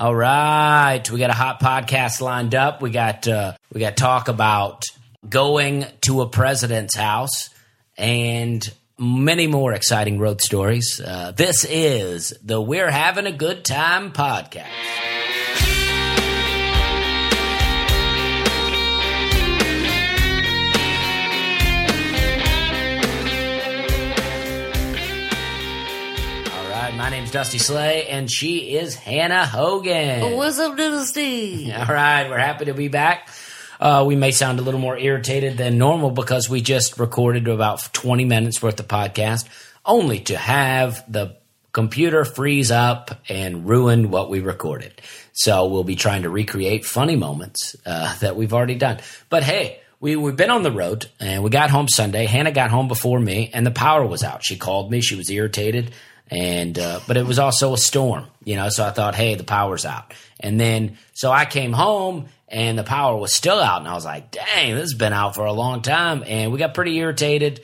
All right, we got a hot podcast lined up. We got uh, we got talk about going to a president's house and many more exciting road stories. Uh, this is the We're Having a Good Time podcast. My name's Dusty Slay, and she is Hannah Hogan. What's up, Steve? All right, we're happy to be back. Uh, we may sound a little more irritated than normal because we just recorded about 20 minutes worth of podcast, only to have the computer freeze up and ruin what we recorded. So we'll be trying to recreate funny moments uh, that we've already done. But hey, we, we've been on the road and we got home Sunday. Hannah got home before me and the power was out. She called me. She was irritated. And, uh, but it was also a storm, you know, so I thought, hey, the power's out. And then, so I came home and the power was still out. And I was like, dang, this has been out for a long time. And we got pretty irritated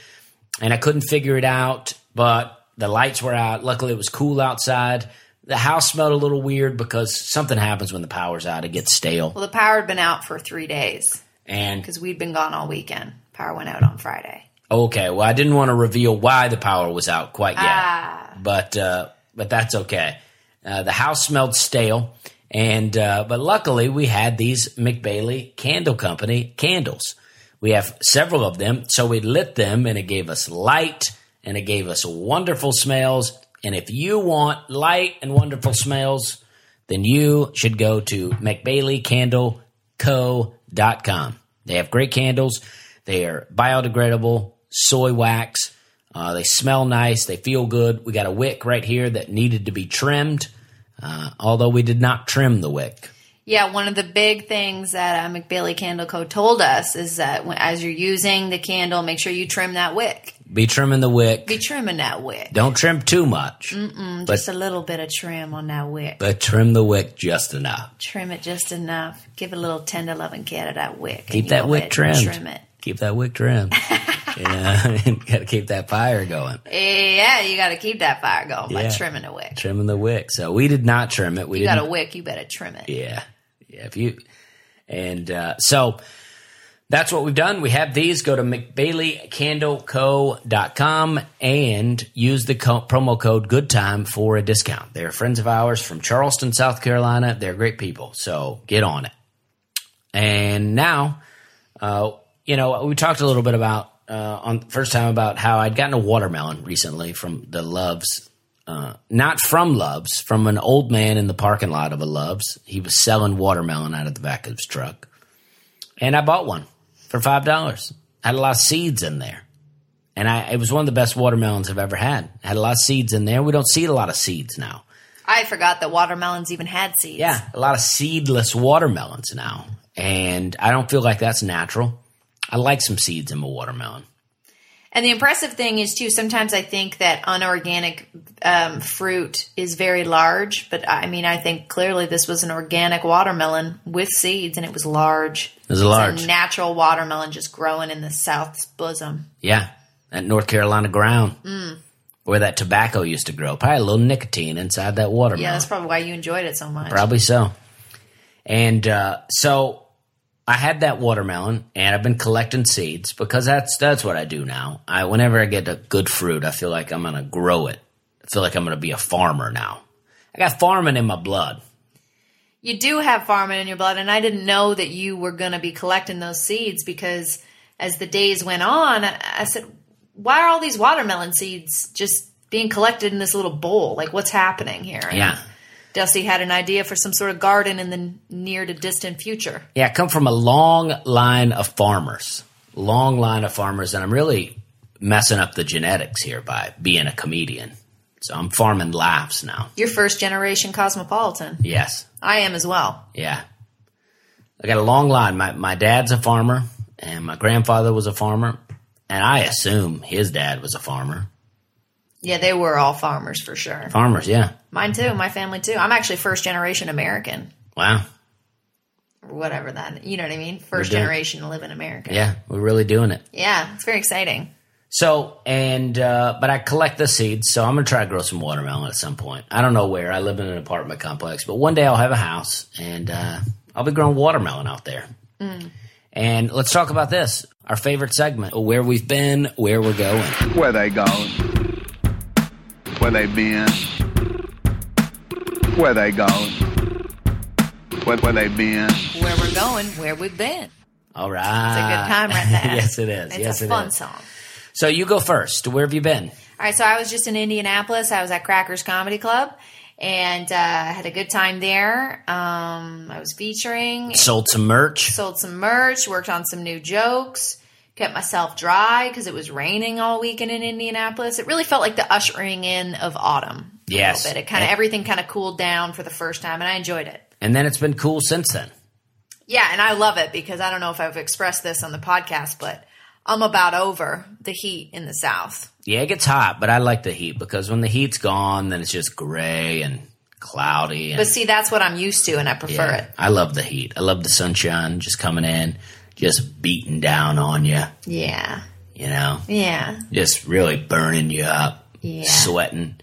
and I couldn't figure it out, but the lights were out. Luckily, it was cool outside. The house smelled a little weird because something happens when the power's out. It gets stale. Well, the power had been out for three days And because we'd been gone all weekend. Power went out on Friday. Okay, well, I didn't want to reveal why the power was out quite yet, Ah. but uh, but that's okay. Uh, the house smelled stale, and uh, but luckily we had these McBailey Candle Company candles. We have several of them, so we lit them, and it gave us light, and it gave us wonderful smells. And if you want light and wonderful smells, then you should go to McBaileyCandleCo.com. They have great candles. They are biodegradable, soy wax. Uh, they smell nice. They feel good. We got a wick right here that needed to be trimmed, uh, although we did not trim the wick. Yeah, one of the big things that uh, McBailey Candle Co. told us is that when, as you're using the candle, make sure you trim that wick. Be trimming the wick. Be trimming that wick. Don't trim too much, Mm-mm. Just a little bit of trim on that wick. but trim the wick just enough. Trim it just enough. Give it a little tender loving care to that wick. Keep that wick trimmed. Trim it. Keep that wick trimmed. yeah, got to keep that fire going. Yeah, you got to keep that fire going by Yeah. trimming the wick. Trimming the wick. So we did not trim it. We You got a wick, you better trim it. Yeah. Yeah. If you, and, uh, so that's what we've done. We have these. Go to McBaileyCandleCo.com and use the co- promo code Good Time for a discount. They're friends of ours from Charleston, South Carolina. They're great people. So get on it. And now, uh, you know, we talked a little bit about, uh, on first time about how I'd gotten a watermelon recently from the Loves uh, not from Love's, from an old man in the parking lot of a Love's. He was selling watermelon out of the back of his truck. And I bought one for $5. Had a lot of seeds in there. And I, it was one of the best watermelons I've ever had. Had a lot of seeds in there. We don't see a lot of seeds now. I forgot that watermelons even had seeds. Yeah, a lot of seedless watermelons now. And I don't feel like that's natural. I like some seeds in my watermelon. And the impressive thing is too. Sometimes I think that unorganic um, fruit is very large, but I mean, I think clearly this was an organic watermelon with seeds, and it was large. It was It's large. a natural watermelon just growing in the South's bosom. Yeah, that North Carolina ground where that tobacco used to grow. Probably a little nicotine inside that watermelon. Yeah, that's probably why you enjoyed it so much. Probably so. And uh, so I had that watermelon, and I've been collecting seeds because that's that's what I do now. I whenever I get a good fruit, I feel like I'm gonna grow it. I feel like I'm gonna be a farmer now. I got farming in my blood. You do have farming in your blood, and I didn't know that you were going to be collecting those seeds because as the days went on, I I said, "Why are all these watermelon seeds just being collected in this little bowl? Like, what's happening here?" And Yeah. Dusty had an idea for some sort of garden in the near to distant future. Yeah, I come from a long line of farmers. Long line of farmers, and I'm really messing up the genetics here by being a comedian. So I'm farming laughs now. You're first generation cosmopolitan. Yes. I am as well. Yeah. I got a long line. My my dad's a farmer and my grandfather was a farmer and I assume his dad was a farmer. Yeah, they were all farmers for sure. Farmers, yeah. Mine too, my family too. I'm actually first generation American. Wow. Whatever that, you know what I mean? First doing- generation to live in America. Yeah, we're really doing it. Yeah, it's very exciting. So and uh, but I collect the seeds, so I'm gonna try to grow some watermelon at some point. I don't know where. I live in an apartment complex, but one day I'll have a house and uh, I'll be growing watermelon out there. And let's talk about this, our favorite segment: where we've been, where we're going. Where they going? Where they been? Where they going? Where, where they been? Where we're going, where we've been. All right, It's a good time right there. yes, it is. Yes, It's yes, a it fun is. song. So you go first. Where have you been? All right, so I was just in Indianapolis. I was at Crackers Comedy Club and uh, had a good time there. Um, I was featuring, Sold some merch. sold some merch, worked on some new jokes, kept myself dry because it was raining all weekend in Indianapolis. It really felt like the ushering in of autumn. Yes. It kind of everything kind of cooled down for the first time, and I enjoyed it. And then it's been cool since then. Yeah, and I love it because I don't know if I've expressed this on the podcast, but I'm about over the heat in the South. Yeah, it gets hot, but I like the heat because when the heat's gone, then it's just gray and cloudy. And, But see, that's what I'm used to, and I prefer yeah, it. I love the heat. I love the sunshine just coming in, just beating down on you, Yeah, you know, yeah, just really burning you up, Yeah. sweating,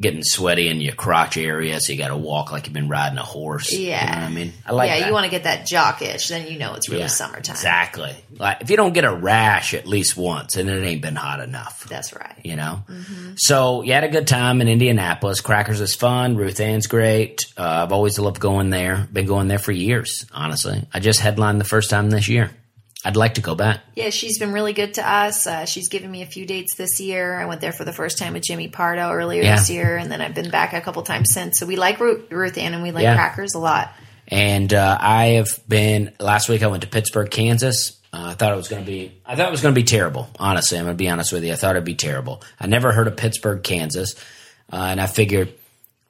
getting sweaty in your crotch area. So you got to walk like you've been riding a horse. You know yeah. what I mean? I like yeah, that. you want to get that jock itch, then you know it's really Yeah, summertime. Exactly. Like if you don't get a rash at least once, and it ain't been hot enough. That's right. you know. Mm-hmm. So you had a good time in Indianapolis. Crackers is fun. Ruth Ann's great. Uh, I've always loved going there. Been going there for years, honestly. I just headlined the first time this year. I'd like to go back. Yeah, she's been really good to us. Uh, she's given me a few dates this year. I went there for the first time with Jimmy Pardo earlier Yeah. this year, and then I've been back a couple times since. So we like Ruth, Ruth Ann and we like Yeah. Crackers a lot. And uh, I have been last week. I went to Pittsburg, Kansas. Uh, I thought it was going to be. I thought it was going to be terrible. Honestly, I'm going to be honest with you. I thought it'd be terrible. I never heard of Pittsburg, Kansas, uh, and I figured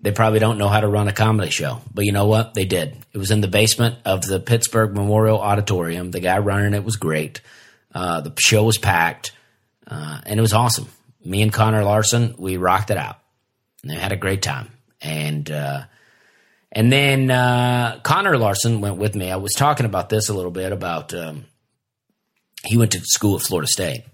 they probably don't know how to run a comedy show. But you know what? They did. It was in the basement of the Pittsburg Memorial Auditorium. The guy running it was great. Uh, the show was packed, uh, and it was awesome. Me and Connor Larson, we rocked it out. And they had a great time. And uh, and then uh, Connor Larson went with me. I was talking about this a little bit about um, he went to school at Florida State,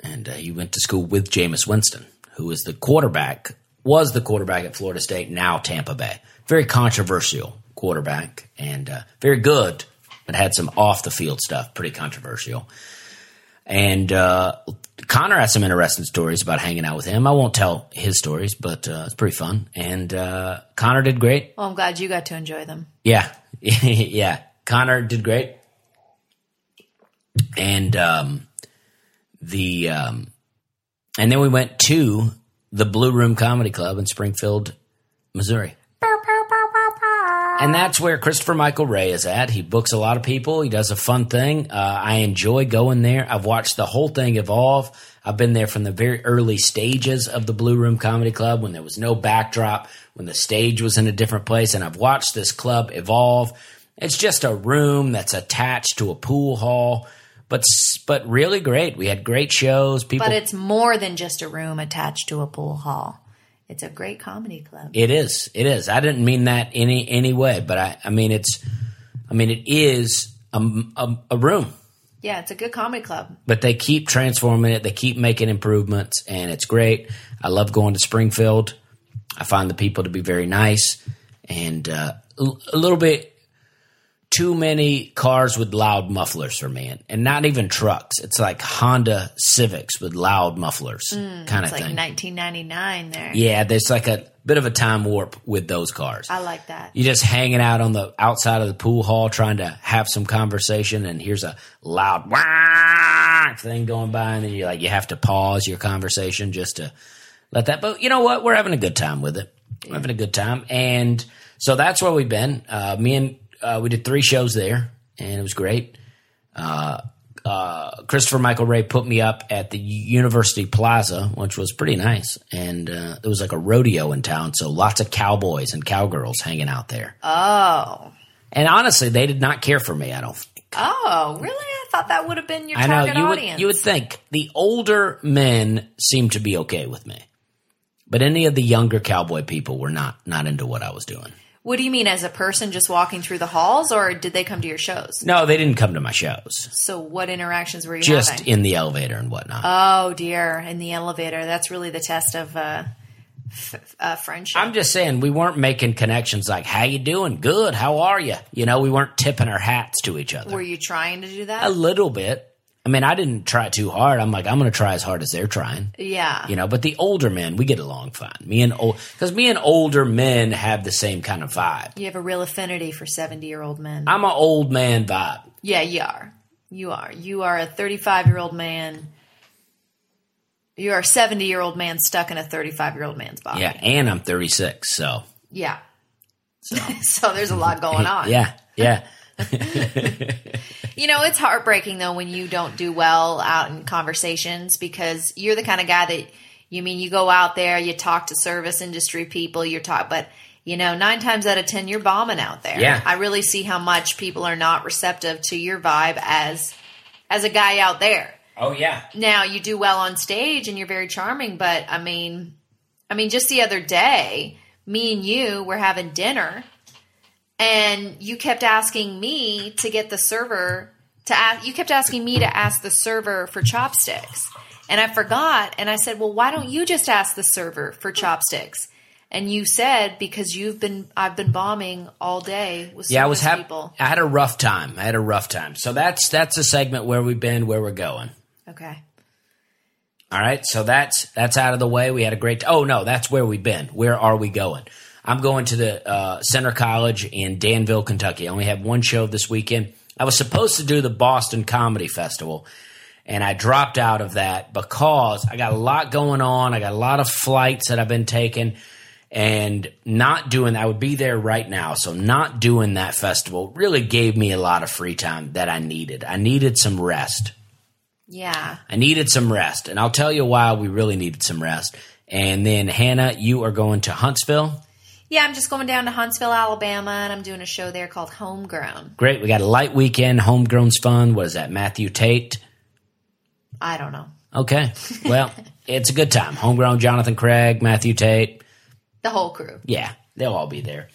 and uh, he went to school with Jameis Winston, who is the quarterback, was the quarterback at Florida State, now Tampa Bay. Very controversial quarterback, and uh, very good, but had some off the field stuff, pretty controversial. And uh, Connor has some interesting stories about hanging out with him. I won't tell his stories, but uh, it's pretty fun. And uh, Connor did great. Well, I'm glad you got to enjoy them. Yeah, yeah. Connor did great, and um, the um, and then we went to the Blue Room Comedy Club in Springfield, Missouri. And that's where Christopher Michael Ray is at. He books a lot of people. He does a fun thing. Uh, I enjoy going there. I've watched the whole thing evolve. I've been there from the very early stages of the Blue Room Comedy Club when there was no backdrop, when the stage was in a different place. And I've watched this club evolve. It's just a room that's attached to a pool hall, but but really great. We had great shows. People, But it's more than just a room attached to a pool hall. It's a great comedy club. It is. It is. I didn't mean that any any way, but I I mean it's. I mean it is a, a, a room, Yeah, it's a good comedy club. but they keep transforming it. They keep making improvements, and it's great. I love going to Springfield. I find the people to be very nice, and uh, a a little bit too many cars with loud mufflers for me, and, not even trucks. It's like Honda Civics with loud mufflers, kind of Mm, like thing. 1999 there. yeah, there's like a bit of a time warp with those cars. I like that. You're just hanging out on the outside of the pool hall trying to have some conversation, and here's a loud wah thing going by, and then you're like you have to pause your conversation just to let that. But you know what? We're having a good time with it. We're having a good time, and so that's where we've been. Uh, me and uh, we did three shows there, and it was great. Uh, uh, Christopher Michael Ray put me up at the University Plaza, which was pretty nice, and uh, it was like a rodeo in town, so lots of cowboys and cowgirls hanging out there. Oh. And honestly, they did not care for me. I don't. think. Oh, really? I thought that would have been your I know target you audience. would. You would think the older men seemed to be okay with me, but any of the younger cowboy people were not not into what I was doing. What do you mean as a person just walking through the halls or did they come to your shows? No, they didn't come to my shows. So what interactions were you Just having? in the elevator and whatnot. oh dear, in the elevator. That's really the test of uh, f- uh, friendship. I'm just saying we weren't making connections like "How you doing? Good. How are you?" You know, we weren't tipping our hats to each other. were you trying to do that? a little bit. I mean, I didn't try too hard. I'm like, I'm going to try as hard as they're trying. yeah. You know, but the older men, we get along fine. Me and old, because me and older men have the same kind of vibe. You have a real affinity for 70 year old men. I'm an old man vibe. yeah, you are. You are. You are a 35 year old man. You are a 70 year old man stuck in a 35 year old man's body. Yeah, and I'm 36, so Yeah. So, there's a lot going on. yeah, yeah. You know, it's heartbreaking though when you don't do well out in conversations because you're the kind of guy that you mean you go out there, you talk to service industry people, you're talk, but you know, nine times out of ten, you're bombing out there. Yeah. I really see how much people are not receptive to your vibe as as a guy out there. Oh yeah. Now you do well on stage and you're very charming, but I mean, I mean, just the other day, me and you were having dinner, and you kept asking me to get the server to ask. You kept asking me to ask the server for chopsticks, and I forgot. And I said, "Well, why don't you just ask the server for chopsticks?" And you said because you've been I've been bombing all day with Yeah, I was happy. people. I had a rough time. I had a rough time. So that's that's a segment where we've been, where we're going. Okay. All right, so that's that's out of the way. We had a great. Oh no, that's where we've been. Where are we going? I'm going to the uh, Centre College in Danville, Kentucky. I only have one show this weekend. I was supposed to do the Boston Comedy Festival, and I dropped out of that because I got a lot going on. I got a lot of flights that I've been taking, and not doing. I would be there right now, so not doing that festival really gave me a lot of free time that I needed. I needed some rest. Yeah. I needed some rest, and I'll tell you why we really needed some rest. And then Hannah, you are going to Huntsville. Yeah, I'm just going down to Huntsville, Alabama, and I'm doing a show there called Homegrown. Great, we got a light weekend. Homegrown's fun. What is that? Matthew Tate. I don't know. Okay, well, it's a good time. Homegrown, Jonathan Craig, Matthew Tate. The whole crew. Yeah, they'll all be there.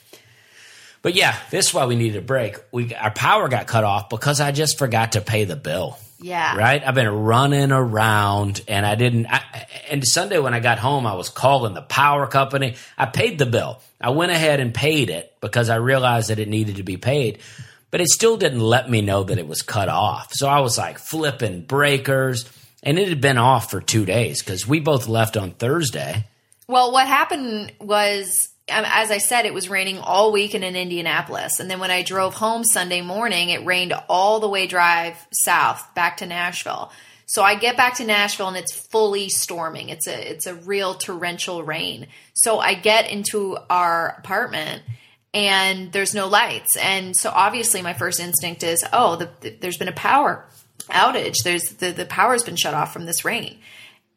But yeah, this is why we needed a break. We our power got cut off because I just forgot to pay the bill. Yeah. right? I've been running around and I didn't. I, and Sunday when I got home, I was calling the power company. I paid the bill. I went ahead and paid it because I realized that it needed to be paid, but it still didn't let me know that it was cut off. So I was like flipping breakers and it had been off for two days because we both left on Thursday. Well, what happened was, as I said, it was raining all weekend in Indianapolis. And then when I drove home Sunday morning, it rained all the way drive south back to Nashville. So I get back to Nashville and it's fully storming. It's a it's a real torrential rain. So I get into our apartment and there's no lights. And so obviously my first instinct is, oh, the, the, there's been a power outage. There's the the power's been shut off from this rain.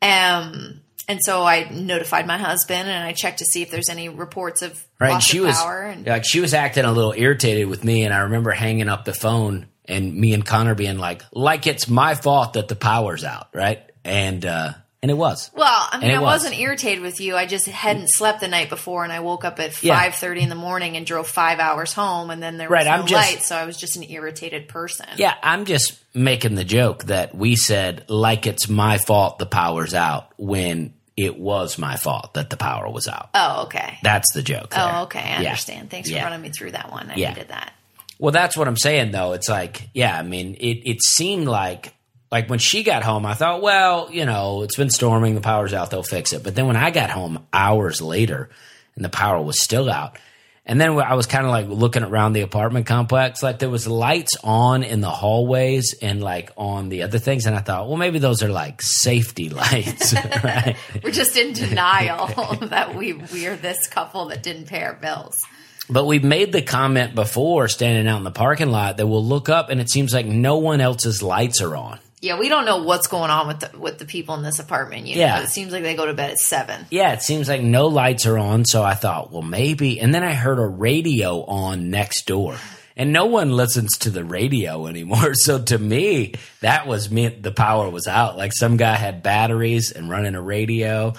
Um and so I notified my husband and I checked to see if there's any reports of Right? she of was power. And like she was acting a little irritated with me, and I remember hanging up the phone and me and Connor being like, like it's my fault that the power's out, right? And uh and it was. well, I mean, I was. was. not irritated with you. I just hadn't slept the night before, and I woke up at Yeah. five thirty in the morning and drove five hours home, and then there was Right, no I'm just- light, so I was just an irritated person. Yeah, I'm just making the joke that we said like it's my fault the power's out when it was my fault that the power was out. Oh, okay. That's the joke. Oh, there. Oh, okay. I Yeah. understand. Thanks Yeah. for running me through that one. I Yeah. needed that. Well, that's what I'm saying though. It's like, yeah, I mean, it it seemed like like when she got home, I thought, well, you know, it's been storming, the power's out, they'll fix it. But then when I got home hours later and the power was still out, and then I was kind of like looking around the apartment complex, like there was lights on in the hallways and like on the other things, and I thought, well, maybe those are like safety lights, right? We're just in denial that we we are this couple that didn't pay our bills. But we've made the comment before, standing out in the parking lot, that we'll look up and it seems like no one else's lights are on. Yeah, we don't know what's going on with the with the people in this apartment. You Yeah. know, it seems like they go to bed at seven. Yeah, it seems like no lights are on. So I thought, well, maybe. And then I heard a radio on next door. And no one listens to the radio anymore. So to me, that was meant The power was out. Like some guy had batteries and running a radio.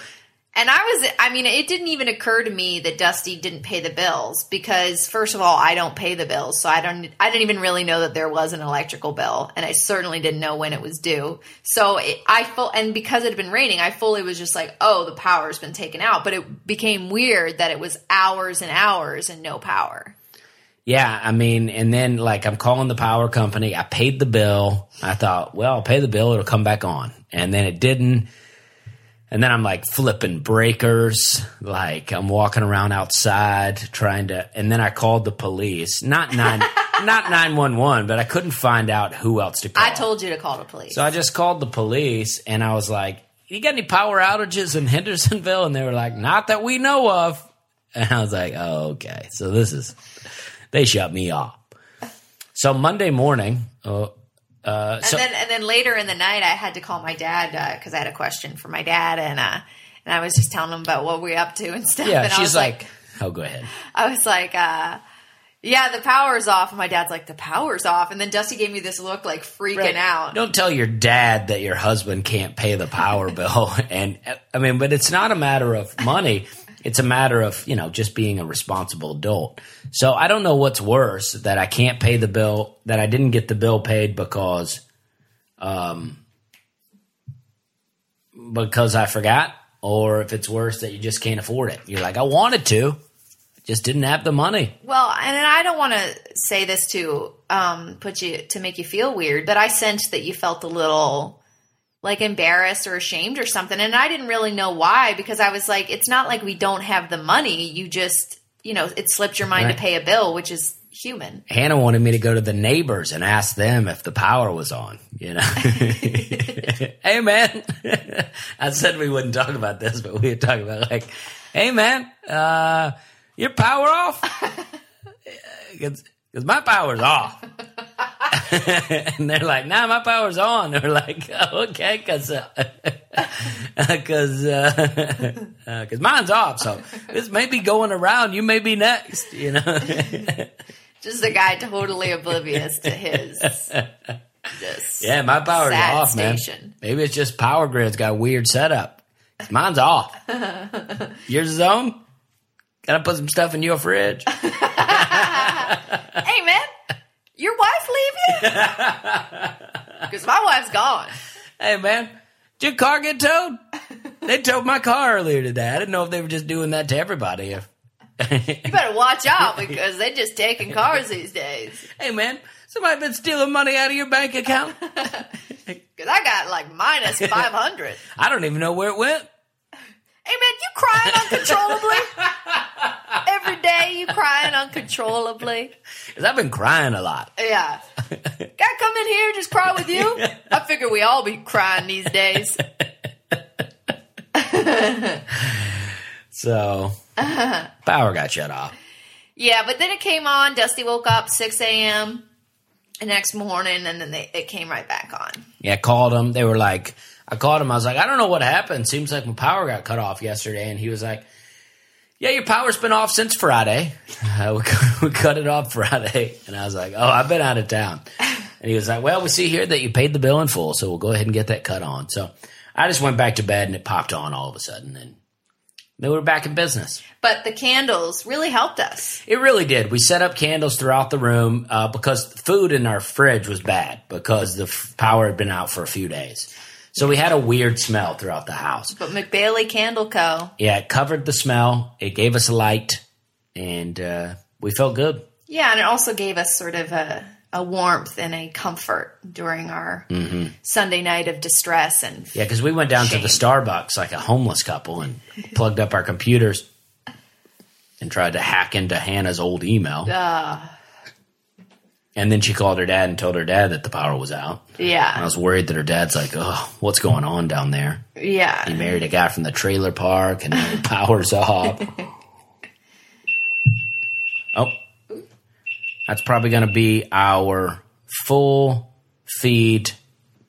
And I was, I mean, it didn't even occur to me that Dusty didn't pay the bills because, first of all, I don't pay the bills, so I don't, I didn't even really know that there was an electrical bill, and I certainly didn't know when it was due. So it, I full, and because it had been raining, I fully was just like, oh, the power's been taken out. But it became weird that it was hours and hours and no power. Yeah, I mean, and then like I'm calling the power company. I paid the bill. I thought, well, I'll pay the bill. It'll come back on, and then it didn't. And then I'm like flipping breakers, like I'm walking around outside trying to. And then I called the police, not nine, not nine one one, but I couldn't find out who else to call. I told you to call the police. So I just called the police, and I was like, "You got any power outages in Hendersonville?" And they were like, "Not that we know of." And I was like, "Oh, okay." So this is they shut me off. So Monday morning, uh, uh, and then and then later in the night, I had to call my dad because I had a question for my dad, and uh, and I was just telling him about what we are up to and stuff. yeah, and I she's was like, "Oh, go ahead." I was like, uh, yeah, the power's off. And my dad's like, the power's off. And then Dusty gave me this look like freaking out. Don't tell your dad that your husband can't pay the power bill. And I mean, but it's not a matter of money. It's a matter of, you know, just being a responsible adult. So I don't know what's worse that I can't pay the bill, that I didn't get the bill paid because, um, because I forgot, or if it's worse that you just can't afford it. You're like, I wanted to, just didn't have the money. Well, and I don't want to say this to um, put you to make you feel weird, but I sensed that you felt a little like embarrassed or ashamed or something, and I didn't really know why because I was like, it's not like we don't have the money. You just, you know, it slipped your mind Right. to pay a bill, which is human. Hannah wanted me to go to the neighbors and ask them if the power was on. You know, hey man, I said we wouldn't talk about this, but we would talk about like, hey man, uh, your power off? Because my power's off. and they're like, nah, my power's on. They're like, oh, okay, because because uh, because uh, uh, mine's off. So this may be going around. You may be next. You know. Just a guy totally oblivious to his. Just Yeah, my power's off, station. man. Maybe it's just power grid's got a weird setup. Mine's off. Yours is on? Gotta put some stuff in your fridge. Hey man, your wife leave you? Because my wife's gone. hey, man, did your car get towed? They towed my car earlier today. I didn't know if they were just doing that to everybody. If, You better watch out because they're just taking cars these days. hey, man, somebody been stealing money out of your bank account? Because I got like minus 500. I don't even know where it went. Hey man, you crying uncontrollably? Every day you crying uncontrollably? Because I've been crying a lot. Yeah. Gotta come in here and just cry with you? I figure we all be crying these days. So, power got shut off. Yeah, but then it came on. Dusty woke up 6 a.m. the next morning and then they, it came right back on. Yeah, called them. They were like, I called him. I was like, I don't know what happened. Seems like my power got cut off yesterday. And he was like, Yeah, your power's been off since Friday. Uh, we, cut, we cut it off Friday. And I was like, Oh, I've been out of town. And he was like, Well, we see here that you paid the bill in full. So we'll go ahead and get that cut on. So I just went back to bed and it popped on all of a sudden. And then we were back in business. But the candles really helped us. It really did. We set up candles throughout the room uh, because food in our fridge was bad because the f- power had been out for a few days. So we had a weird smell throughout the house. But McBailey Candle Co. Yeah, it covered the smell. It gave us a light, and uh, we felt good. Yeah, and it also gave us sort of a, a warmth and a comfort during our Sunday night of distress and Yeah, because we went down to the Starbucks like a homeless couple and plugged up our computers and tried to hack into Hannah's old email. uh, And then she called her dad and told her dad that the power was out. Yeah. I was worried that her dad's like, oh, what's going on down there? Yeah. He married a guy from the trailer park and the power's off. Oh, that's probably going to be our full feed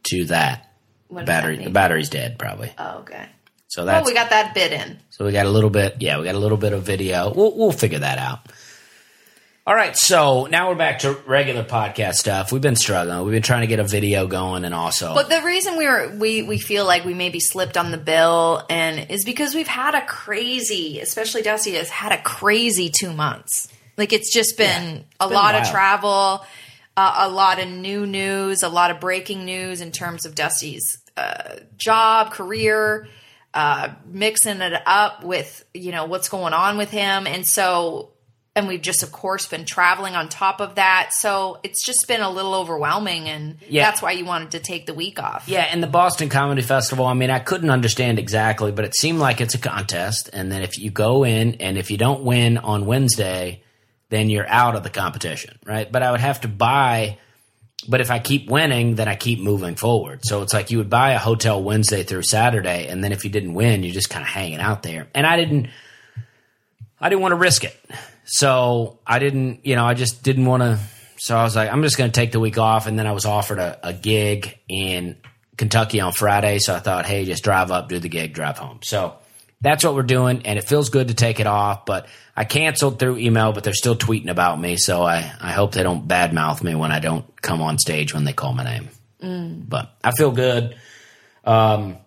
to that What battery. that The battery's dead, probably. Oh, okay. So that's we got that bit in. so we got a little bit. Yeah, we got a little bit of video. We'll we'll figure that out. All right, so now we're back to regular podcast stuff. We've been struggling. We've been trying to get a video going, and also, But the reason we were we we feel like we maybe slipped on the bill and is because we've had a crazy, especially Dusty has had a crazy two months. Like it's just been a been lot of travel, uh, a lot of new news, a lot of breaking news in terms of Dusty's uh, job, career, uh, mixing it up with you know what's going on with him, and so and we've just of course been traveling on top of that so it's just been a little overwhelming and Yeah. that's why you wanted to take the week off yeah, and the Boston Comedy Festival. I mean, I couldn't understand exactly, but it seemed like it's a contest, and then if you go in and if you don't win on Wednesday, then you're out of the competition, right? But I would have to buy. But if I keep winning, then I keep moving forward. So it's like you would buy a hotel Wednesday through Saturday, and then if you didn't win, you're just kind of hanging out there. And I didn't, I didn't want to risk it. So I didn't, you know, I just didn't want to. So I was like, I'm just going to take the week off. And then I was offered a, a gig in Kentucky on Friday. So I thought, hey, just drive up, do the gig, drive home. So that's what we're doing. And it feels good to take it off. But I canceled through email, but they're still tweeting about me. So I, I hope they don't badmouth me when I don't come on stage when they call my name. But I feel good. Um,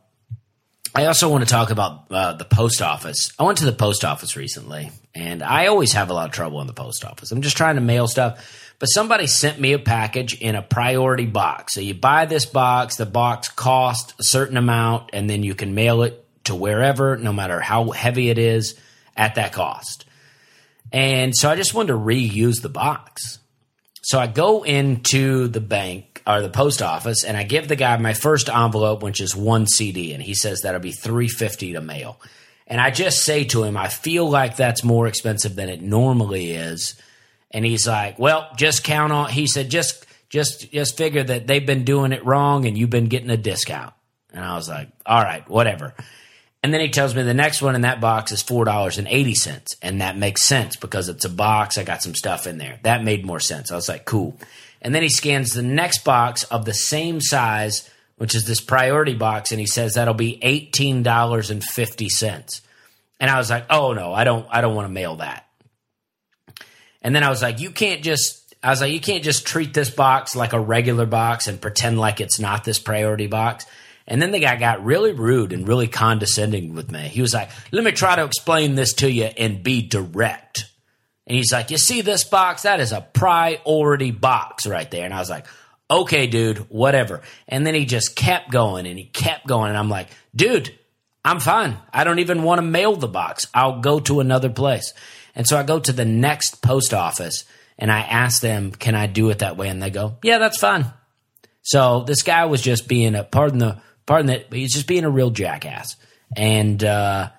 I also want to talk about uh, the post office. I went to the post office recently, and I always have a lot of trouble in the post office. I'm just trying to mail stuff, but somebody sent me a package in a priority box. So you buy this box, the box costs a certain amount, and then you can mail it to wherever, no matter how heavy it is, at that cost. And so I just wanted to reuse the box. So I go into the bank or the post office and I give the guy my first envelope, which is one CD, and he says that'll be three fifty to mail. And I just say to him, I feel like that's more expensive than it normally is. And he's like, Well, just count on he said, just just just figure that they've been doing it wrong and you've been getting a discount. And I was like, All right, whatever. And then he tells me the next one in that box is four dollars and eighty cents, and that makes sense because it's a box. I got some stuff in there. That made more sense. I was like, cool. And then he scans the next box of the same size, which is this priority box, and he says that'll be eighteen dollars and fifty cents. And I was like, oh no, I don't, I don't want to mail that. And then I was like, you can't just, I was like, you can't just treat this box like a regular box and pretend like it's not this priority box. And then the guy got really rude and really condescending with me. He was like, let me try to explain this to you and be direct. And he's like, you see this box? That is a priority box right there. And I was like, okay, dude, whatever. And then he just kept going and he kept going. And I'm like, dude, I'm fine. I don't even want to mail the box. I'll go to another place. And so I go to the next post office and I ask them, can I do it that way? And they go, yeah, that's fine. So this guy was just being a pardon the pardon that he's just being a real jackass. And uh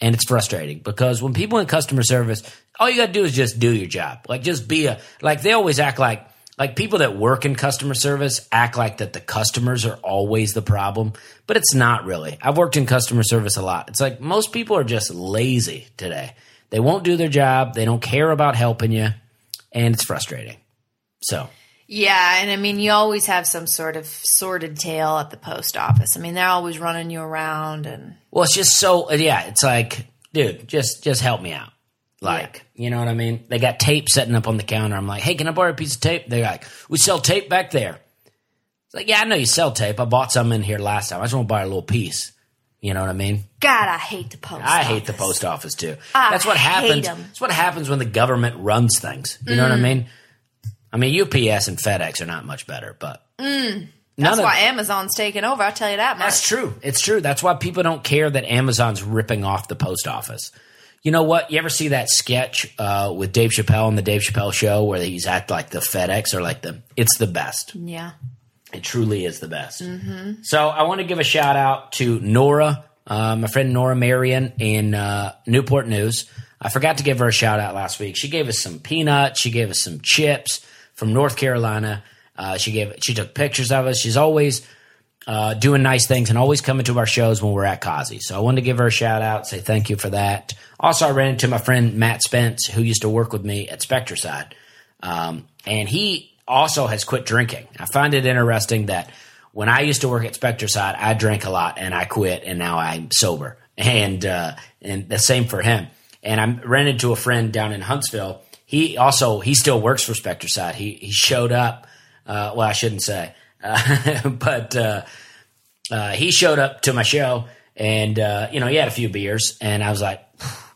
and it's frustrating because when people in customer service, all you gotta do is just do your job. Like just be a like they always act like like people that work in customer service act like that the customers are always the problem, but it's not really. I've worked in customer service a lot. It's like most people are just lazy today. They won't do their job, they don't care about helping you, and it's frustrating. So, Yeah, and I mean, you always have some sort of sordid tale at the post office. I mean, they're always running you around, and Well, it's just so yeah. It's like, dude, just just help me out. Like, you know what I mean? They got tape setting up on the counter. I'm like, hey, can I borrow a piece of tape? They're like, we sell tape back there. It's like, yeah, I know you sell tape. I bought some in here last time. I just want to buy a little piece. You know what I mean? God, I hate the post. I hate the post office too. I That's what happens. That's what happens when the government runs things. You know what I mm. mean? I mean, UPS and FedEx are not much better, but mm. none That's of- why Amazon's taking over. I'll tell you that much. That's true. It's true. That's why people don't care that Amazon's ripping off the post office. You know what? You ever see that sketch uh, with Dave Chappelle on the Dave Chappelle show where he's at like the FedEx or like the? It's the best. Yeah. It truly is the best. So I want to give a shout out to Nora, uh, my friend Nora Marion in uh, Newport News. I forgot to give her a shout out last week. She gave us some peanuts. She gave us some chips from North Carolina. Uh, she gave she took pictures of us. She's always uh, doing nice things and always coming to our shows when we're at Kazi. So I wanted to give her a shout out, say thank you for that. Also, I ran into my friend Matt Spence, who used to work with me at Spectracide. Um, and he also has quit drinking. I find it interesting that when I used to work at Spectracide, I drank a lot and I quit and now I'm sober. And, uh, and the same for him. And I ran into a friend down in Huntsville. he also he still works for Spectracide. He he showed up. Uh, well, I shouldn't say, uh, but uh, uh, he showed up to my show, and uh, you know he had a few beers, and I was like,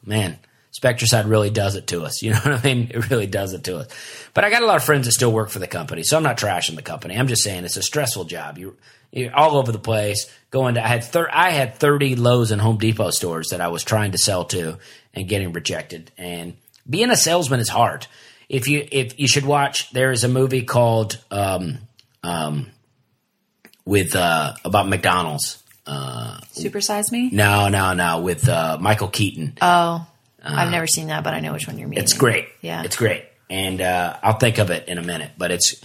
man, Spectracide really does it to us. You know what I mean? It really does it to us. But I got a lot of friends that still work for the company, so I'm not trashing the company. I'm just saying it's a stressful job. You you're all over the place. Going to I had thir- I had 30 Lowe's and Home Depot stores that I was trying to sell to and getting rejected. And being a salesman is hard. If you if you should watch, there is a movie called um, um, with uh, about McDonald's. Uh, Supersize me? no, no, no, with uh, Michael Keaton. Oh, I've never seen that, but I know which one you're meaning. It's great. Yeah. it's great, and uh, I'll think of it in a minute. But it's,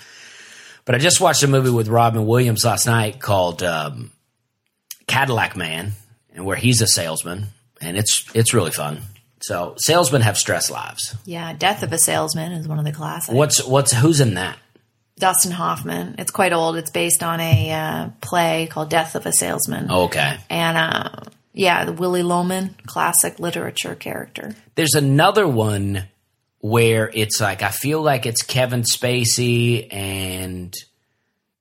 but I just watched a movie with Robin Williams last night called um, Cadillac Man, and where he's a salesman, and it's it's really fun. So salesmen have stress lives. Yeah, Death of a Salesman is one of the classics. What's what's who's in that? Dustin Hoffman. It's quite old. It's based on a uh, play called Death of a Salesman. Oh, okay, And uh, yeah, the Willy Loman, classic literature character. there's another one where it's like I feel like it's Kevin Spacey and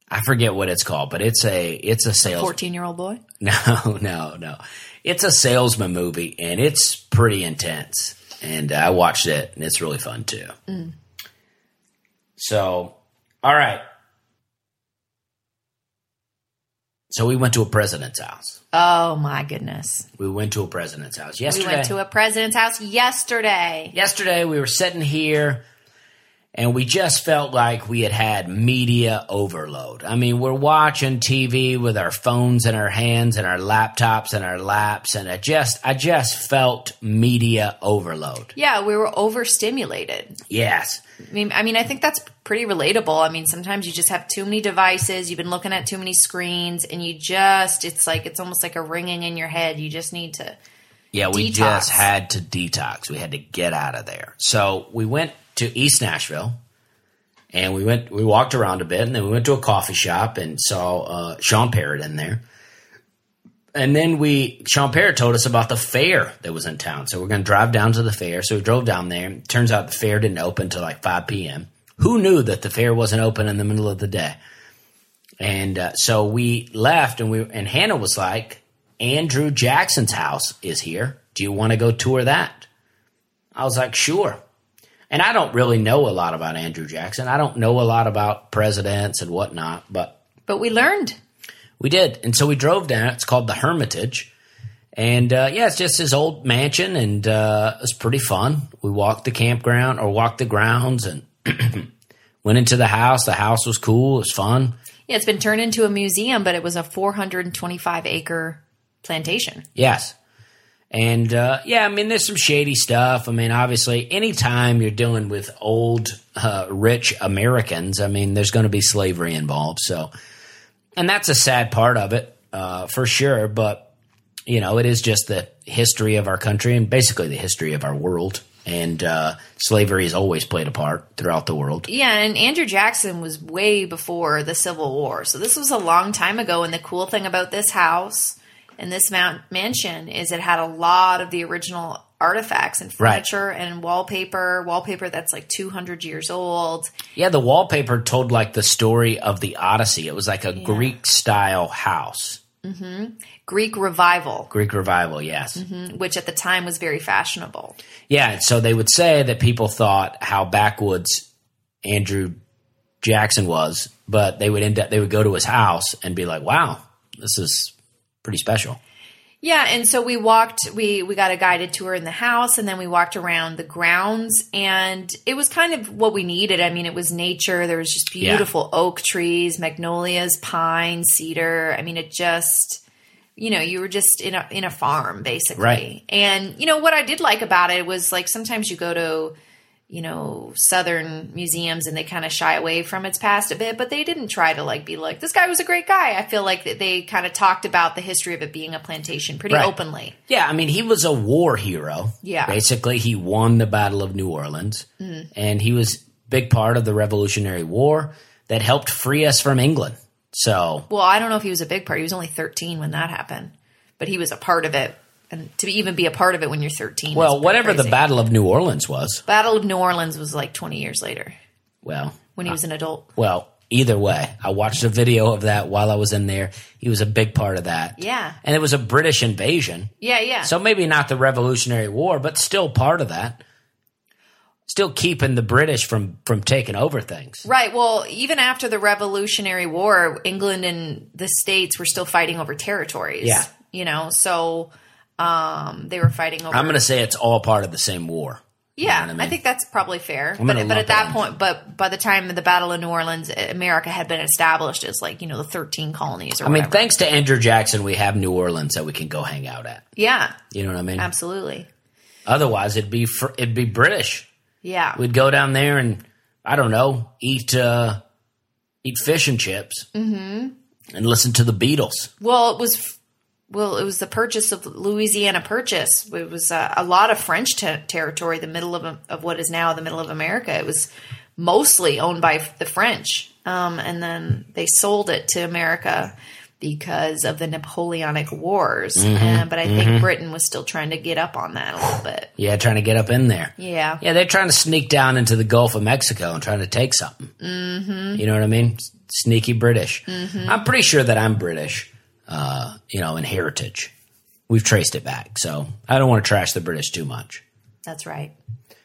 I forget what it's called, but it's a it's a sales 14 year old boy. No, no, no. It's a salesman movie, and it's pretty intense. And I watched it, and it's really fun too. So, all right. So we went to a president's house. Oh my goodness. We went to a president's house yesterday. We went to a president's house yesterday. yesterday we were sitting here and we just felt like we had had media overload. I mean, we're watching TV with our phones in our hands and our laptops in our laps and I just I just felt media overload. Yeah, we were overstimulated. Yes. I mean, I mean, I think that's pretty relatable. I mean, sometimes you just have too many devices, you've been looking at too many screens, and you just, it's like, it's almost like a ringing in your head. You just need to, Yeah, we Detox. just had to detox. We had to get out of there. So we went to East Nashville and we went we walked around a bit and then we went to a coffee shop and saw uh, Sean Parrott in there. And then we Sean Parrott told us about the fair that was in town. So we're gonna drive down to the fair. So we drove down there. Turns out the fair didn't open until like five PM. Who knew that the fair wasn't open in the middle of the day? And uh, so we left, and we and Hannah was like, "Andrew Jackson's house is here. Do you want to go tour that?" I was like, "Sure." And I don't really know a lot about Andrew Jackson. I don't know a lot about presidents and whatnot, but but we learned. we did. And so we drove down. It's called the Hermitage. And uh, yeah, it's just his old mansion, and uh, it was pretty fun. We walked the campground or walked the grounds and went into the house. The house was cool. It was fun. Yeah, it's been turned into a museum, but it was a 425 acre plantation. Yes. And uh, yeah, I mean, there's some shady stuff. I mean, obviously, anytime you're dealing with old, uh, rich Americans, I mean, there's going to be slavery involved. So, and that's a sad part of it, uh, for sure. But, you know, it is just the history of our country and basically the history of our world. And uh, slavery has always played a part throughout the world. Yeah, and Andrew Jackson was way before the Civil War. So this was a long time ago. And the cool thing about this house and this mount mansion is it had a lot of the original artifacts and Right. furniture and wallpaper, wallpaper that's like 200 years old. Yeah, the wallpaper told like the story of the Odyssey. It was like a Greek style house. Mm-hmm. Greek revival, Greek revival, yes. Mm-hmm. which at the time was very fashionable. Yeah, so they would say that people thought how backwoods Andrew Jackson was, but they would end up they would go to his house and be like, "Wow, this is pretty special." Yeah, and so we walked we we got a guided tour in the house and then we walked around the grounds and it was kind of what we needed. I mean, it was nature. There was just Yeah. beautiful oak trees, magnolias, pine, cedar. I mean, it just you know, you were just in a in a farm basically. Right. And you know what I did like about it was like sometimes you go to you know, southern museums and they kind of shy away from its past a bit, but they didn't try to like be like this guy was a great guy. I feel like they kind of talked about the history of it being a plantation pretty Right. openly. Yeah, I mean, he was a war hero. Yeah. Basically, he won the Battle of New Orleans, mm-hmm. and he was big part of the Revolutionary War that helped free us from England. So, Well, I don't know if he was a big part. He was only 13 when that happened, but he was a part of it and to even be a part of it when you're 13. Well, whatever the. Battle of New Orleans was. Battle of New Orleans was like 20 years later Well, when he was an adult. well, either way, I watched a video of that while I was in there. He was a big part of that. Yeah. And it was a British invasion. Yeah, yeah. So maybe not the Revolutionary War, but still part of that. Still keeping the British from from taking over things. Right. Well, even after the Revolutionary War, England and the states were still fighting over territories. Yeah. You know, so um, they were fighting over. I'm going to say it's all part of the same war. yeah, what I I, mean? think that's probably fair. But, but at that point, but by the time of the Battle of New Orleans, America had been established as like you know the 13 colonies. Or I mean, whatever. thanks to Andrew Jackson, we have New Orleans that we can go hang out at. yeah, You know what I mean? absolutely. Otherwise, it'd be fr- it'd be British. Yeah. We'd go down there and I don't know, eat uh, eat fish and chips, mm-hmm. and listen to the Beatles. Well, it was well, it was the purchase of Louisiana Purchase. It was uh, a lot of French te- territory, the middle of of what is now the middle of America. It was mostly owned by the French, um, and then they sold it to America because of the Napoleonic Wars. Uh, but I think Britain was still trying to get up on that a little bit. Yeah, trying to get up in there. Yeah. Yeah, they're trying to sneak down into the Gulf of Mexico and trying to take something. Mm-hmm. You know what I mean? Sneaky British. I'm pretty sure that I'm British, uh, you know, in heritage. We've traced it back, so I don't want to trash the British too much. That's right.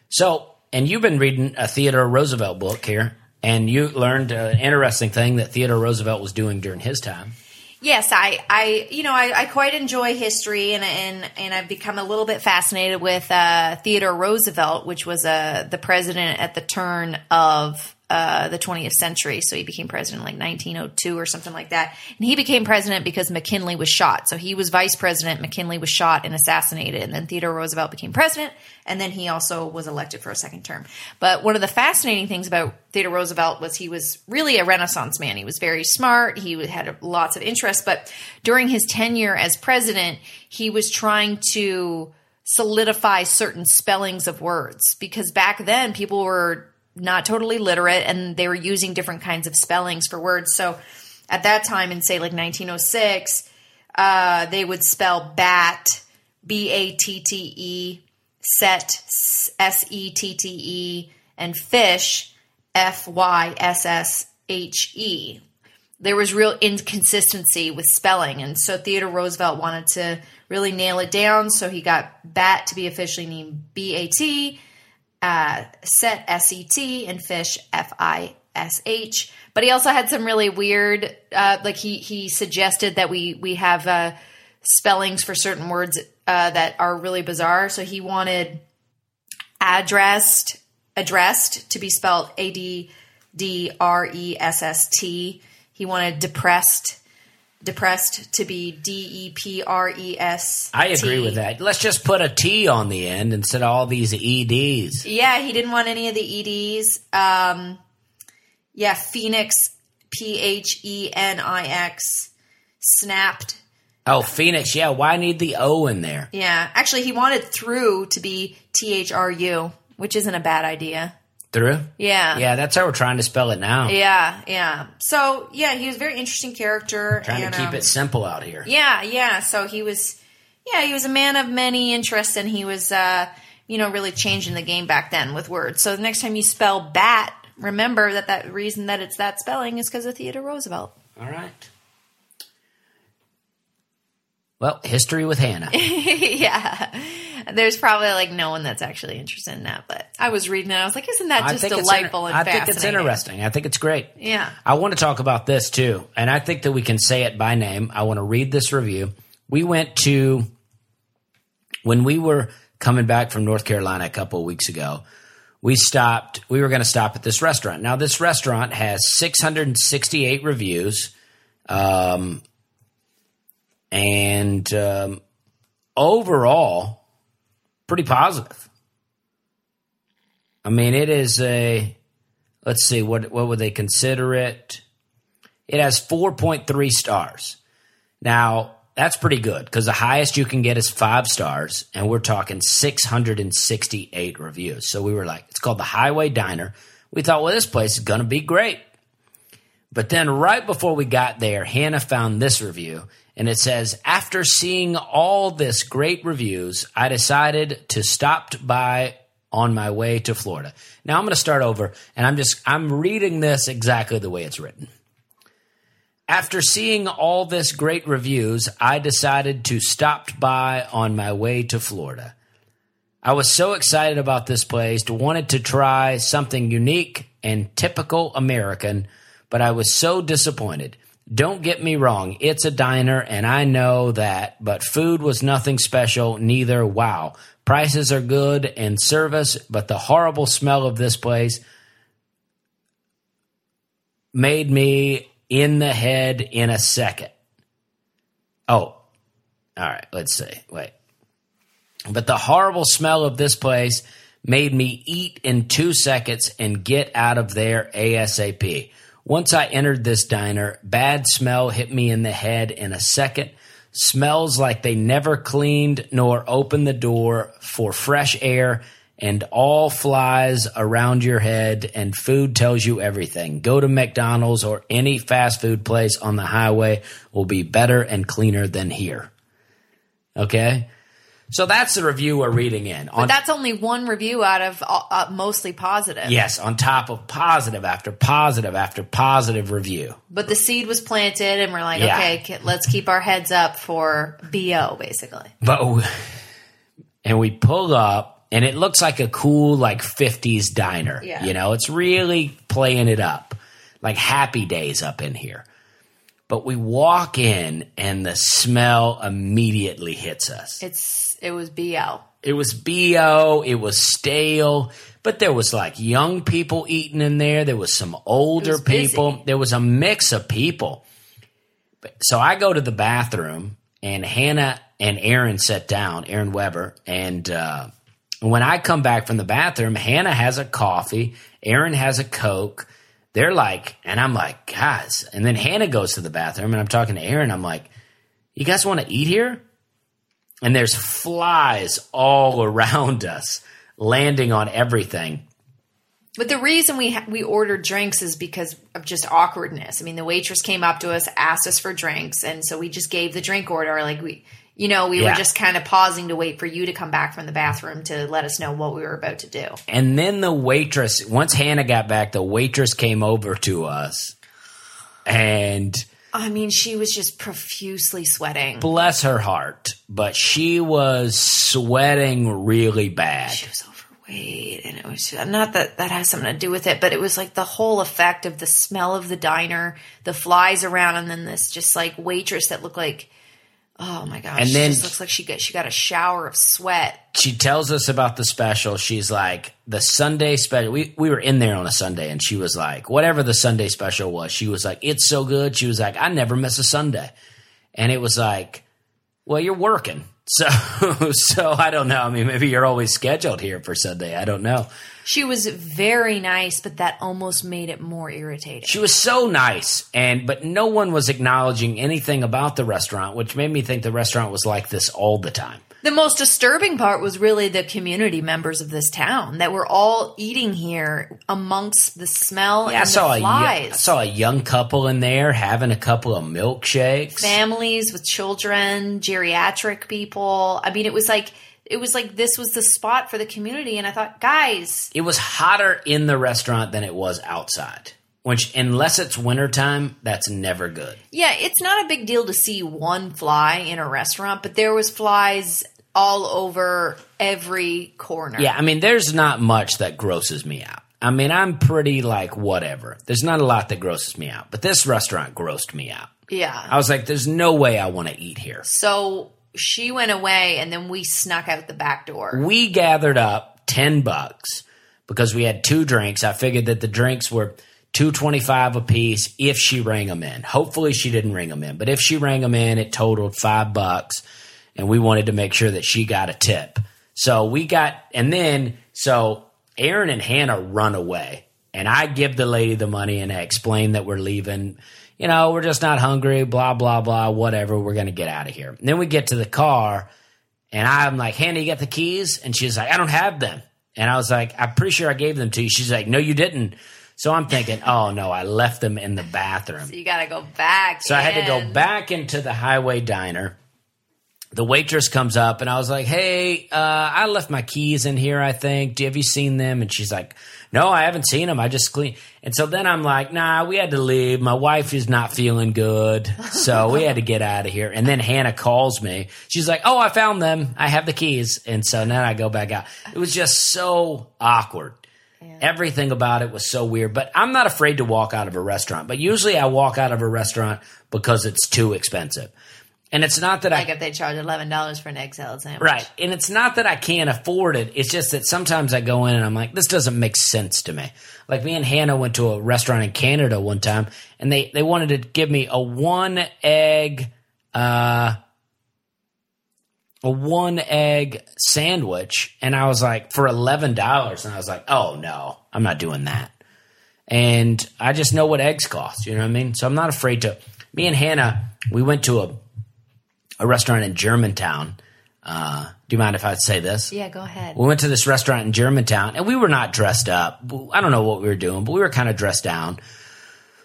So, and you've been reading a Theodore Roosevelt book here, and you learned an interesting thing that Theodore Roosevelt was doing during his time. Yes, I, I, you know, I, I quite enjoy history, and and and I've become a little bit fascinated with uh, Theodore Roosevelt, which was uh, the president at the turn of uh, the 20th century. So he became president like 1902 or something like that, and he became president because McKinley was shot. So he was vice president, McKinley was shot and assassinated, and then Theodore Roosevelt became president, and then he also was elected for a second term. But one of the fascinating things about Theodore Roosevelt was he was really a Renaissance man. He was very smart. He had lots of interests. But during his tenure as president, he was trying to solidify certain spellings of words because back then people were not totally literate and they were using different kinds of spellings for words. So at that time, in say like 1906, uh, they would spell bat, B A T T E, set, S E T T E, and fish, F Y S S H E. There was real inconsistency with spelling, and so Theodore Roosevelt wanted to really nail it down. So he got bat to be officially named B A T, uh, set S E T, and fish F I S H. But he also had some really weird, uh, like he he suggested that we we have uh, spellings for certain words uh, that are really bizarre. So he wanted addressed addressed to be spelled A D D R E S S T. He wanted depressed depressed to be D E P R E S. I agree with that. Let's just put a T on the end instead of all these EDs. Yeah, he didn't want any of the EDs. Um, yeah, Phoenix, P H E N I X, snapped. Oh, Phoenix. Yeah, why need the O in there? Yeah, actually, he wanted through to be T H R U, which isn't a bad idea. Through? Yeah. Yeah, that's how we're trying to spell it now. Yeah, yeah. So, yeah, he was a very interesting character. Trying and, to keep um, it simple out here. Yeah, yeah. So he was, yeah, he was a man of many interests, and he was, uh, you know, really changing the game back then with words. So the next time you spell bat, remember that that reason that it's that spelling is because of Theodore Roosevelt. All right. Well, history with Hannah. yeah, there's probably like no one that's actually interested in that, but I was reading it. I was like, isn't that just delightful inter- and I think it's interesting. I think it's great. Yeah. I want to talk about this too, and I think that we can say it by name. I want to read this review. We went to when we were coming back from North Carolina a couple of weeks ago. We stopped. We were going to stop at this restaurant. Now, this restaurant has 668 reviews, um, and um, overall, pretty positive. I mean, it is a. Let's see what what would they consider it? It has 4.3 stars. Now, that's pretty good because the highest you can get is five stars, and we're talking 668 reviews. So we were like, it's called the Highway Diner. We thought, well, this place is going to be great. But then right before we got there, Hannah found this review and it says, after seeing all this great reviews, I decided to stop by on my way to Florida. Now I'm going to start over and I'm just, I'm reading this exactly the way it's written. After seeing all this great reviews, I decided to stop by on my way to Florida. I was so excited about this place, wanted to try something unique and typical American, but I was so disappointed. Don't get me wrong, it's a diner and I know that, but food was nothing special, neither wow. Prices are good and service, but the horrible smell of this place made me in the head in a second. Oh, all right, let's see. Wait. But the horrible smell of this place made me eat in two seconds and get out of there ASAP. Once I entered this diner, bad smell hit me in the head in a second. Smells like they never cleaned nor opened the door for fresh air and all flies around your head and food tells you everything. Go to McDonald's or any fast food place on the highway will be better and cleaner than here. Okay? So that's the review we're reading in. But that's only one review out of uh, uh, mostly positive. yes, on top of positive after positive after positive review. But the seed was planted, and we're like, Yeah. okay, let's keep our heads up for BO, basically. But and we pull up and it looks like a cool like 50s diner. Yeah. You know, it's really playing it up. Like happy days up in here. But we walk in and the smell immediately hits us. It's it was BO. It was BO, it was stale, but there was like young people eating in there, there was some older was busy. people, there was a mix of people. But- So I go to the bathroom and Hannah and Aaron sit down, Aaron Weber, and uh, when I come back from the bathroom, Hannah has a coffee, Aaron has a Coke. They're like, and I'm like, guys, and then Hannah goes to the bathroom and I'm talking to Aaron. I'm like, you guys want to eat here? and there's flies all around us landing on everything. But the reason we ha- we ordered drinks is because of just awkwardness. I mean, the waitress came up to us, asked us for drinks, and so we just gave the drink order. Like we, you know, we Yeah. were just kind of pausing to wait for you to come back from the bathroom to let us know what we were about to do. And then the waitress, once Hannah got back, the waitress came over to us and I mean, she was just profusely sweating. bless her heart, but she was sweating really bad. She was overweight, and it was not that that has something to do with it, but it was like the whole effect of the smell of the diner, the flies around, and then this just like waitress that looked like. Oh my gosh! And she then- just looks like she got she got a shower of sweat. She tells us about the special. She's like, the Sunday special. We, we were in there on a Sunday and she was like, whatever the Sunday special was, she was like, it's so good. She was like, I never miss a Sunday. And it was like, well, you're working. So, so I don't know. I mean, maybe you're always scheduled here for Sunday. I don't know. She was very nice, but that almost made it more irritating. She was so nice, and but no one was acknowledging anything about the restaurant, which made me think the restaurant was like this all the time. The most disturbing part was really the community members of this town that were all eating here amongst the smell Yeah, I and saw the a flies. young, I saw a young couple in there having a couple of milkshakes. families with children, geriatric people. I mean, it was like it was like this was the spot for the community, and I thought, guys, it was hotter in the restaurant than it was outside. Which, unless it's wintertime, that's never good. yeah, it's not a big deal to see one fly in a restaurant, but there was flies all over every corner. Yeah, I mean, there's not much that grosses me out. I mean, I'm pretty like whatever. There's not a lot that grosses me out, but this restaurant grossed me out. yeah. I was like, there's no way I want to eat here. So she went away, and then we snuck out the back door. we gathered up 10 bucks because we had two drinks. I figured that the drinks were 225 a piece if she rang them in. Hopefully she didn't ring them in, but if she rang them in, it totaled 5 bucks and we wanted to make sure that she got a tip. So we got and then so Aaron and Hannah run away and I give the lady the money and I explain that we're leaving. You know, we're just not hungry, blah blah blah, whatever. We're going to get out of here. And then we get to the car and I'm like, Hannah, you got the keys? And she's like, I don't have them. And I was like, I'm pretty sure I gave them to you. She's like, No, you didn't. So I'm thinking, oh no, I left them in the bathroom. So you got to go back. So I had to go back into the highway diner. The waitress comes up and I was like, "Hey, uh, I left my keys in here. I think. Do have you seen them?" And she's like, "No, I haven't seen them. I just clean." And so then I'm like, "Nah, we had to leave. My wife is not feeling good, so we had to get out of here." And then Hannah calls me. She's like, "Oh, I found them. I have the keys." And so then I go back out. It was just so awkward. Everything about it was so weird, but I'm not afraid to walk out of a restaurant. But usually I walk out of a restaurant because it's too expensive. And it's not that Like I if they charge eleven dollars for an egg salad sandwich, right, and it's not that I can't afford it. It's just that sometimes I go in and I'm like, this doesn't make sense to me. Like me and Hannah went to a restaurant in Canada one time, and they they wanted to give me a one egg, uh, a one egg sandwich, and I was like for eleven dollars, and I was like, oh no, I'm not doing that. And I just know what eggs cost. You know what I mean? So I'm not afraid to. Me and Hannah, we went to a a restaurant in Germantown. Uh, do you mind if I say this? Yeah, go ahead. We went to this restaurant in Germantown, and we were not dressed up. I don't know what we were doing, but we were kind of dressed down.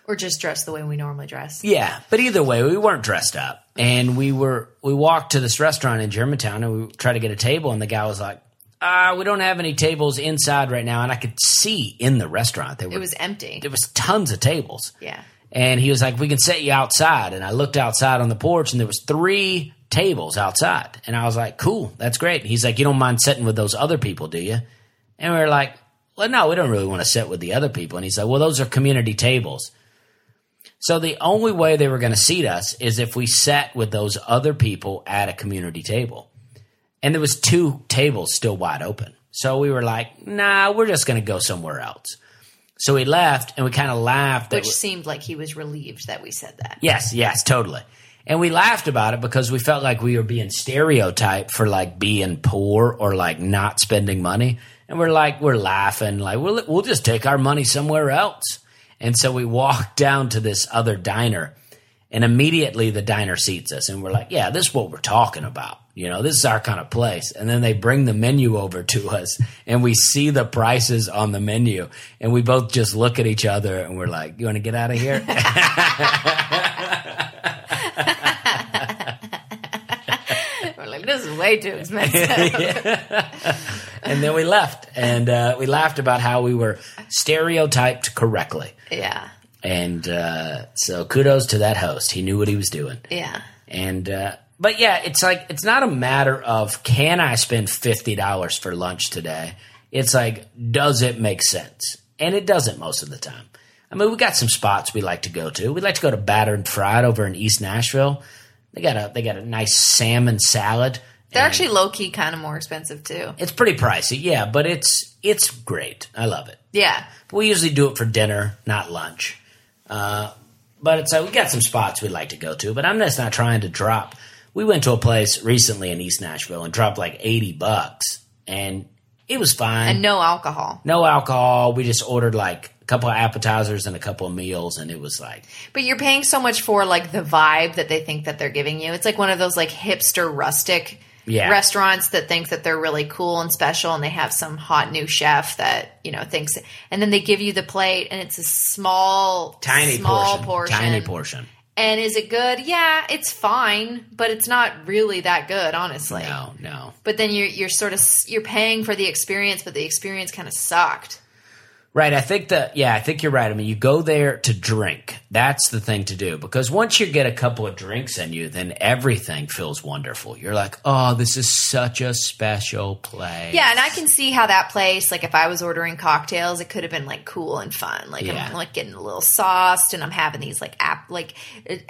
Or just dressed the way we normally dress. Yeah, but either way, we weren't dressed up, and we were. We walked to this restaurant in Germantown, and we tried to get a table, and the guy was like, "Ah, we don't have any tables inside right now." And I could see in the restaurant there were It was empty. there was tons of tables. Yeah. And he was like, "We can set you outside." And I looked outside on the porch, and there was three tables outside. And I was like, "Cool, that's great." He's like, "You don't mind sitting with those other people, do you?" And we were like, "Well, no, we don't really want to sit with the other people." And he's like, "Well, those are community tables." So the only way they were going to seat us is if we sat with those other people at a community table. And there was two tables still wide open. So we were like, "Nah, we're just going to go somewhere else." So we left, and we kind of laughed. Which we- seemed like he was relieved that we said that. Yes, yes, totally. And we laughed about it because we felt like we were being stereotyped for like being poor or like not spending money. And we're like, we're laughing, like, we'll, we'll just take our money somewhere else. And so we walked down to this other diner, and immediately the diner seats us. And we're like, yeah, this is what we're talking about. You know, this is our kind of place. And then they bring the menu over to us, and we see the prices on the menu. And we both just look at each other, and we're like, you want to get out of here? We're like, this is way too expensive. and then we left and uh, we laughed about how we were stereotyped correctly yeah. and uh, so kudos to that host he knew what he was doing Yeah. and uh, but yeah it's like it's not a matter of can i spend $50 for lunch today it's like does it make sense and it doesn't most of the time i mean we got some spots we like to go to we like to go to battered fried over in east nashville they got a they got a nice salmon salad They're actually low key kind of more expensive too. it's pretty pricey, yeah, but it's it's great. I love it. Yeah. But we usually do it for dinner, not lunch. Uh, but it's like we got some spots we like to go to, but I'm just not trying to drop. We went to a place recently in East Nashville and dropped like eighty bucks, and it was fine. And no alcohol. no alcohol. We just ordered like a couple of appetizers and a couple of meals, and it was like But you're paying so much for like the vibe that they think that they're giving you. It's like one of those like hipster rustic Yeah. restaurants that think that they're really cool and special and they have some hot new chef that, you know, thinks and then they give you the plate and it's a small tiny small portion, tiny portion. And is it good? Yeah, it's fine, but it's not really that good, honestly. No, no. But then you're you're sort of you're paying for the experience, but the experience kind of sucked. Right. I think that, yeah, I think you're right. I mean, you go there to drink. That's the thing to do because once you get a couple of drinks in you, then everything feels wonderful. You're like, oh, this is such a special place. Yeah, and I can see how that place, like if I was ordering cocktails, it could have been like cool and fun. Like Yeah. I'm like getting a little sauced, and I'm having these like app like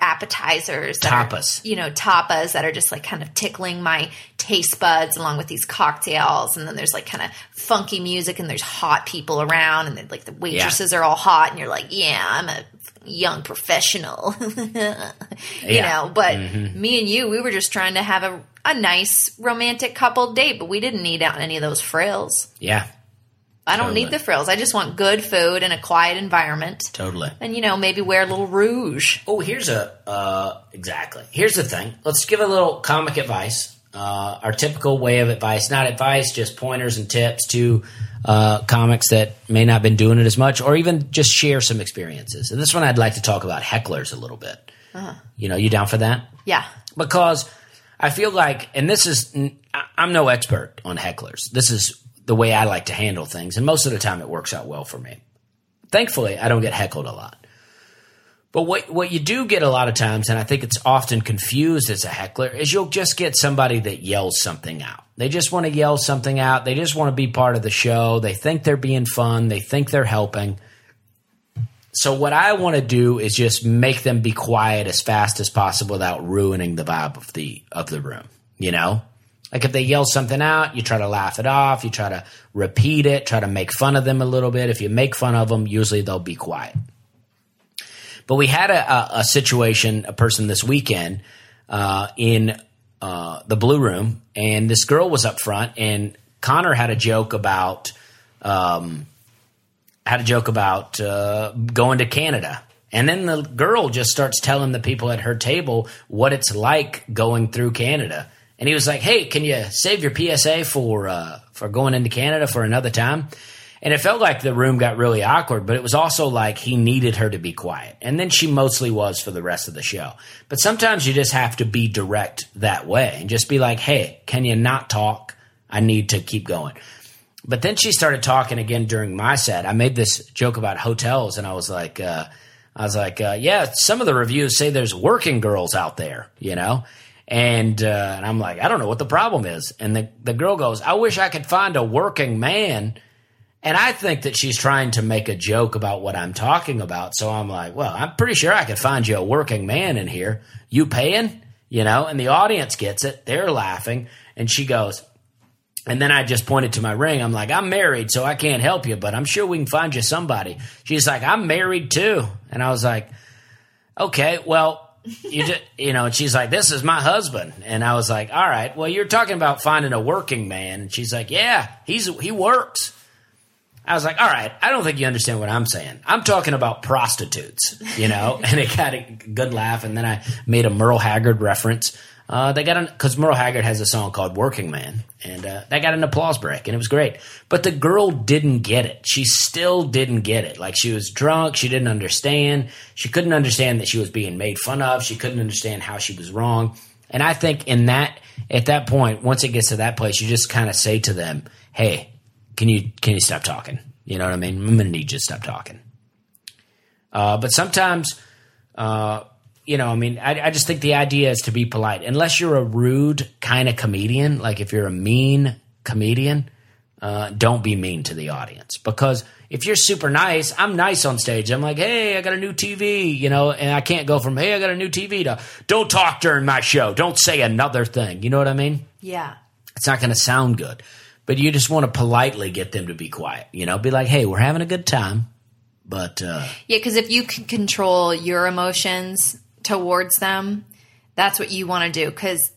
appetizers, that are, Tapas. you know, tapas that are just like kind of tickling my taste buds, along with these cocktails. And then there's like kind of funky music, and there's hot people around, and then like the waitresses are all hot, and you're like, yeah, I'm a young professional, you Yeah. Mm-hmm. know. But me and you, we were just trying to have a a nice romantic couple date, but we didn't need out any of those frills. Yeah, I don't Totally. need the frills. I just want good food and a quiet environment. totally. And, you know, maybe wear a little rouge. Oh, here's a, uh, exactly. Here's the thing. Let's give a little comic advice. Uh, our typical way of advice, not advice, just pointers and tips to uh, comics that may not have been doing it as much, or even just share some experiences. And this one, I'd like to talk about hecklers a little bit. You know, you down for that? Yeah. because I feel like, and this is, I'm no expert on hecklers. This is the way I like to handle things, and most of the time it works out well for me. Thankfully, I don't get heckled a lot. But what what you do get a lot of times, and I think it's often confused as a heckler, is you'll just get somebody that yells something out. They just want to yell something out. They just want to be part of the show. They think they're being fun. They think they're helping. So what I want to do is just make them be quiet as fast as possible without ruining the vibe of the of the room. You know, like if they yell something out, you try to laugh it off. You try to repeat it. Try to make fun of them a little bit. If you make fun of them, usually they'll be quiet. But we had a, a, a situation, a person this weekend uh, in uh, the blue room, and this girl was up front, and Connor had a joke about um, had a joke about uh, going to Canada. And then the girl just starts telling the people at her table what it's like going through Canada. And he was like, "Hey, can you save your PSA for uh, for going into Canada for another time?" And it felt like the room got really awkward, but it was also like he needed her to be quiet. And then she mostly was for the rest of the show. But sometimes you just have to be direct that way and just be like, "Hey, can you not talk? I need to keep going." But then she started talking again during my set. I made this joke about hotels, and I was like, uh, I was like, uh, yeah, some of the reviews say there's working girls out there, you know, and uh, and I'm like, I don't know what the problem is. And the the girl goes, I wish I could find a working man. And I think that she's trying to make a joke about what I'm talking about. So I'm like, well, I'm pretty sure I could find you a working man in here. You paying? You know, and the audience gets it. They're laughing. And she goes, and then I just pointed to my ring. I'm like, I'm married, so I can't help you, but I'm sure we can find you somebody. She's like, I'm married too. And I was like, okay, well, you just, you know, and she's like, this is my husband. And I was like, all right, well, you're talking about finding a working man. And she's like, yeah, he's, he works. I was like, all right, I don't think you understand what I'm saying. I'm talking about prostitutes, you know? and it got a good laugh. And then I made a Merle Haggard reference. Uh, they got an, cause Merle Haggard has a song called Working Man and, uh, they got an applause break and it was great. But the girl didn't get it. She still didn't get it. Like she was drunk. She didn't understand. She couldn't understand that she was being made fun of. She couldn't understand how she was wrong. And I think in that, at that point, once it gets to that place, you just kind of say to them, Hey, can you can you stop talking? You know what I mean? I'm gonna need you to stop talking. Uh, but sometimes, uh, you know, I mean, I, I just think the idea is to be polite. Unless you're a rude kind of comedian, like if you're a mean comedian, uh, don't be mean to the audience because if you're super nice, I'm nice on stage. I'm like, hey, I got a new TV, you know, and I can't go from hey, I got a new TV to don't talk during my show, don't say another thing. You know what I mean? Yeah. it's not going to sound good. But you just want to politely get them to be quiet. You know, be like, hey, we're having a good time, but uh, Yeah, because if you can control your emotions towards them, that's what you want to do. Because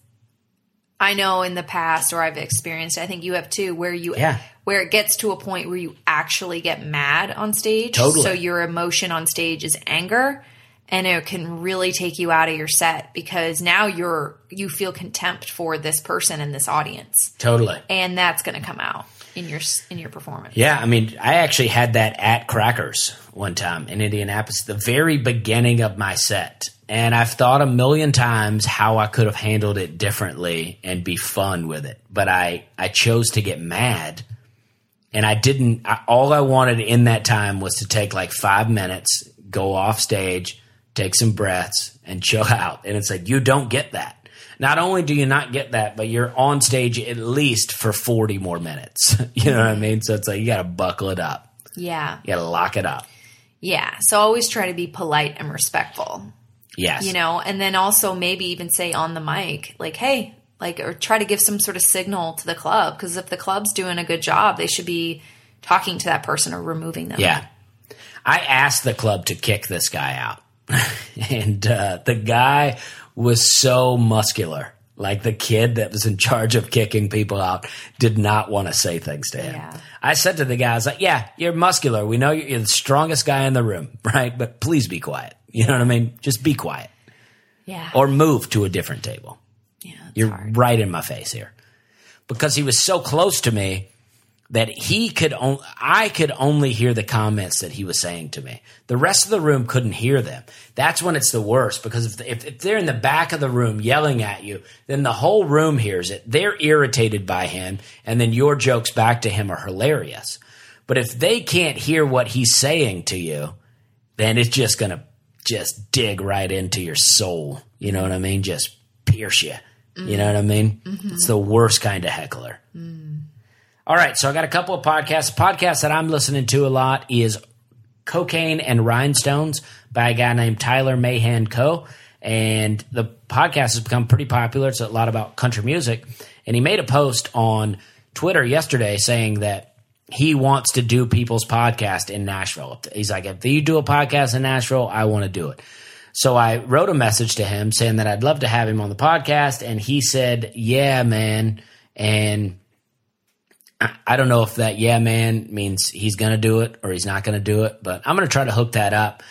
I know in the past, or I've experienced, I think you have too, where you Yeah. where it gets to a point where you actually get mad on stage. Totally. So your emotion on stage is anger, and it can really take you out of your set because now you're you feel contempt for this person and this audience, totally. and that's going to come out in your in your performance. Yeah, I mean, I actually had that at Crackers one time in Indianapolis, the very beginning of my set. And I've thought a million times how I could have handled it differently and be fun with it. But I, I chose to get mad. And I didn't, I, all I wanted in that time was to take like five minutes, go off stage, take some breaths, and chill out. And it's like, you don't get that. Not only do you not get that, but you're on stage at least for 40 more minutes. you know what I mean? So it's like, you got to buckle it up. Yeah, You got to lock it up. yeah. So always try to be polite and respectful. Yes. you know, and then also maybe even say on the mic, like, hey, like, or try to give some sort of signal to the club. Because if the club's doing a good job, they should be talking to that person or removing them. Yeah. I asked the club to kick this guy out. and uh, the guy was so muscular. Like the kid that was in charge of kicking people out did not want to say things to him. Yeah. I said to the guy, I was like, yeah, you're muscular. We know you're, the strongest guy in the room, right? But please be quiet. You know what I mean? Just be quiet Yeah. or move to a different table. Yeah, You're hard. right in my face here. Because he was so close to me that he could on, I could only hear the comments that he was saying to me. The rest of the room couldn't hear them. That's when it's the worst because if, if, if they're in the back of the room yelling at you, then the whole room hears it. They're irritated by him, and then your jokes back to him are hilarious. But if they can't hear what he's saying to you, then it's just gonna just dig right into your soul. You know what I mean? Just pierce you. You know what I mean? Mm-hmm. It's the worst kind of heckler. Mm. All right, so I got a couple of podcasts. Podcast that I'm listening to a lot is Cocaine and Rhinestones by a guy named Tyler Mahan Coe. And the podcast has become pretty popular. It's a lot about country music. And he made a post on Twitter yesterday saying that he wants to do people's podcast in Nashville. He's like, if you do a podcast in Nashville, I want to do it. So I wrote a message to him saying that I'd love to have him on the podcast. And he said, yeah, man. And I- don't know if that yeah man means he's going to do it or he's not going to do it, but I'm going to try to hook that up.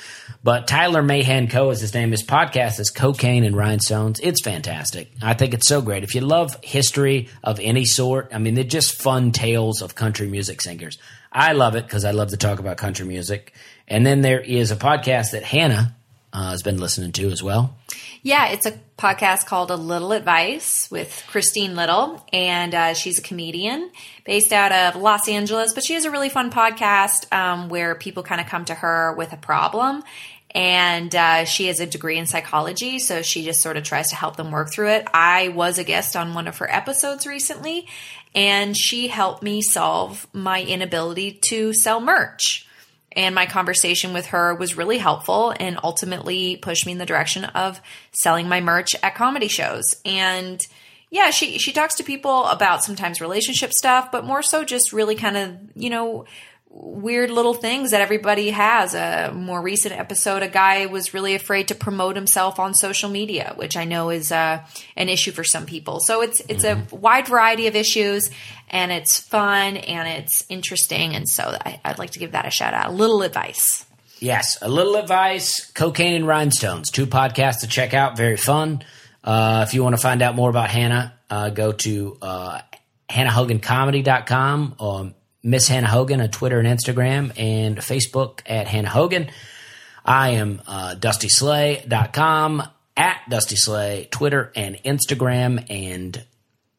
But Tyler Mahan Coe is his name. His podcast is Cocaine and Rhinestones. It's fantastic. I think it's so great. If you love history of any sort, I mean, they're just fun tales of country music singers. I love it because I love to talk about country music. And then there is a podcast that Hannah uh, has been listening to as well. Yeah, it's a podcast called A Little Advice with Christine Little, and uh, she's a comedian based out of Los Angeles. But she has a really fun podcast um, where people kind of come to her with a problem. And uh, she has a degree in psychology, so she just sort of tries to help them work through it. I was a guest on one of her episodes recently, and she helped me solve my inability to sell merch and my conversation with her was really helpful and ultimately pushed me in the direction of selling my merch at comedy shows. And yeah she she talks to people about sometimes relationship stuff but more so just really kind of you know weird little things that everybody has a more recent episode a guy was really afraid to promote himself on social media which i know is uh, an issue for some people so it's it's a wide variety of issues and it's fun and it's interesting and so I, i'd like to give that a shout out a little advice Yes, a little advice, cocaine and rhinestones, two podcasts to check out. Very fun. Uh, if you want to find out more about Hannah, uh, go to uh, hannahhogancomedy.com or Miss Hannah Hogan on Twitter and Instagram and Facebook at Hannah Hogan. I am uh, DustySlay.com at Dusty Slay, Twitter and Instagram, and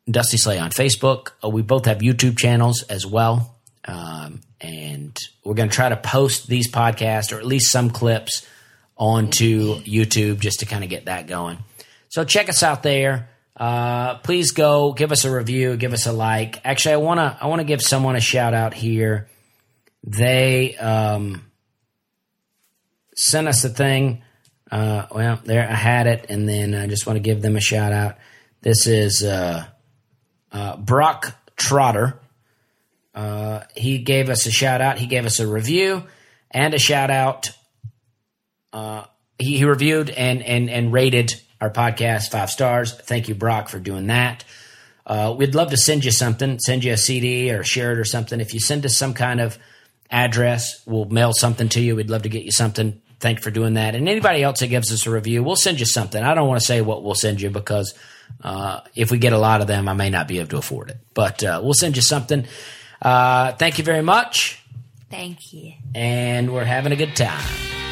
Dusty Slay on Facebook. Uh, we both have YouTube channels as well. Um, and we're going to try to post these podcasts or at least some clips onto YouTube just to kind of get that going. So check us out there. Uh, please go give us a review, give us a like. Actually, I want to I want to give someone a shout out here. They um, sent us a thing. Uh, well, there I had it, and then I just want to give them a shout out. This is uh, uh, Brock Trotter. Uh, he gave us a shout out. He gave us a review and a shout out. Uh, he, he reviewed and, and, and rated our podcast five stars. Thank you, Brock, for doing that. Uh, we'd love to send you something, send you a CD or share it or something. If you send us some kind of address, we'll mail something to you. We'd love to get you something. Thank you for doing that. And anybody else that gives us a review, we'll send you something. I don't want to say what we'll send you because uh, if we get a lot of them, I may not be able to afford it. But uh, we'll send you something. Uh, thank you very much, thank you and we're having a good time.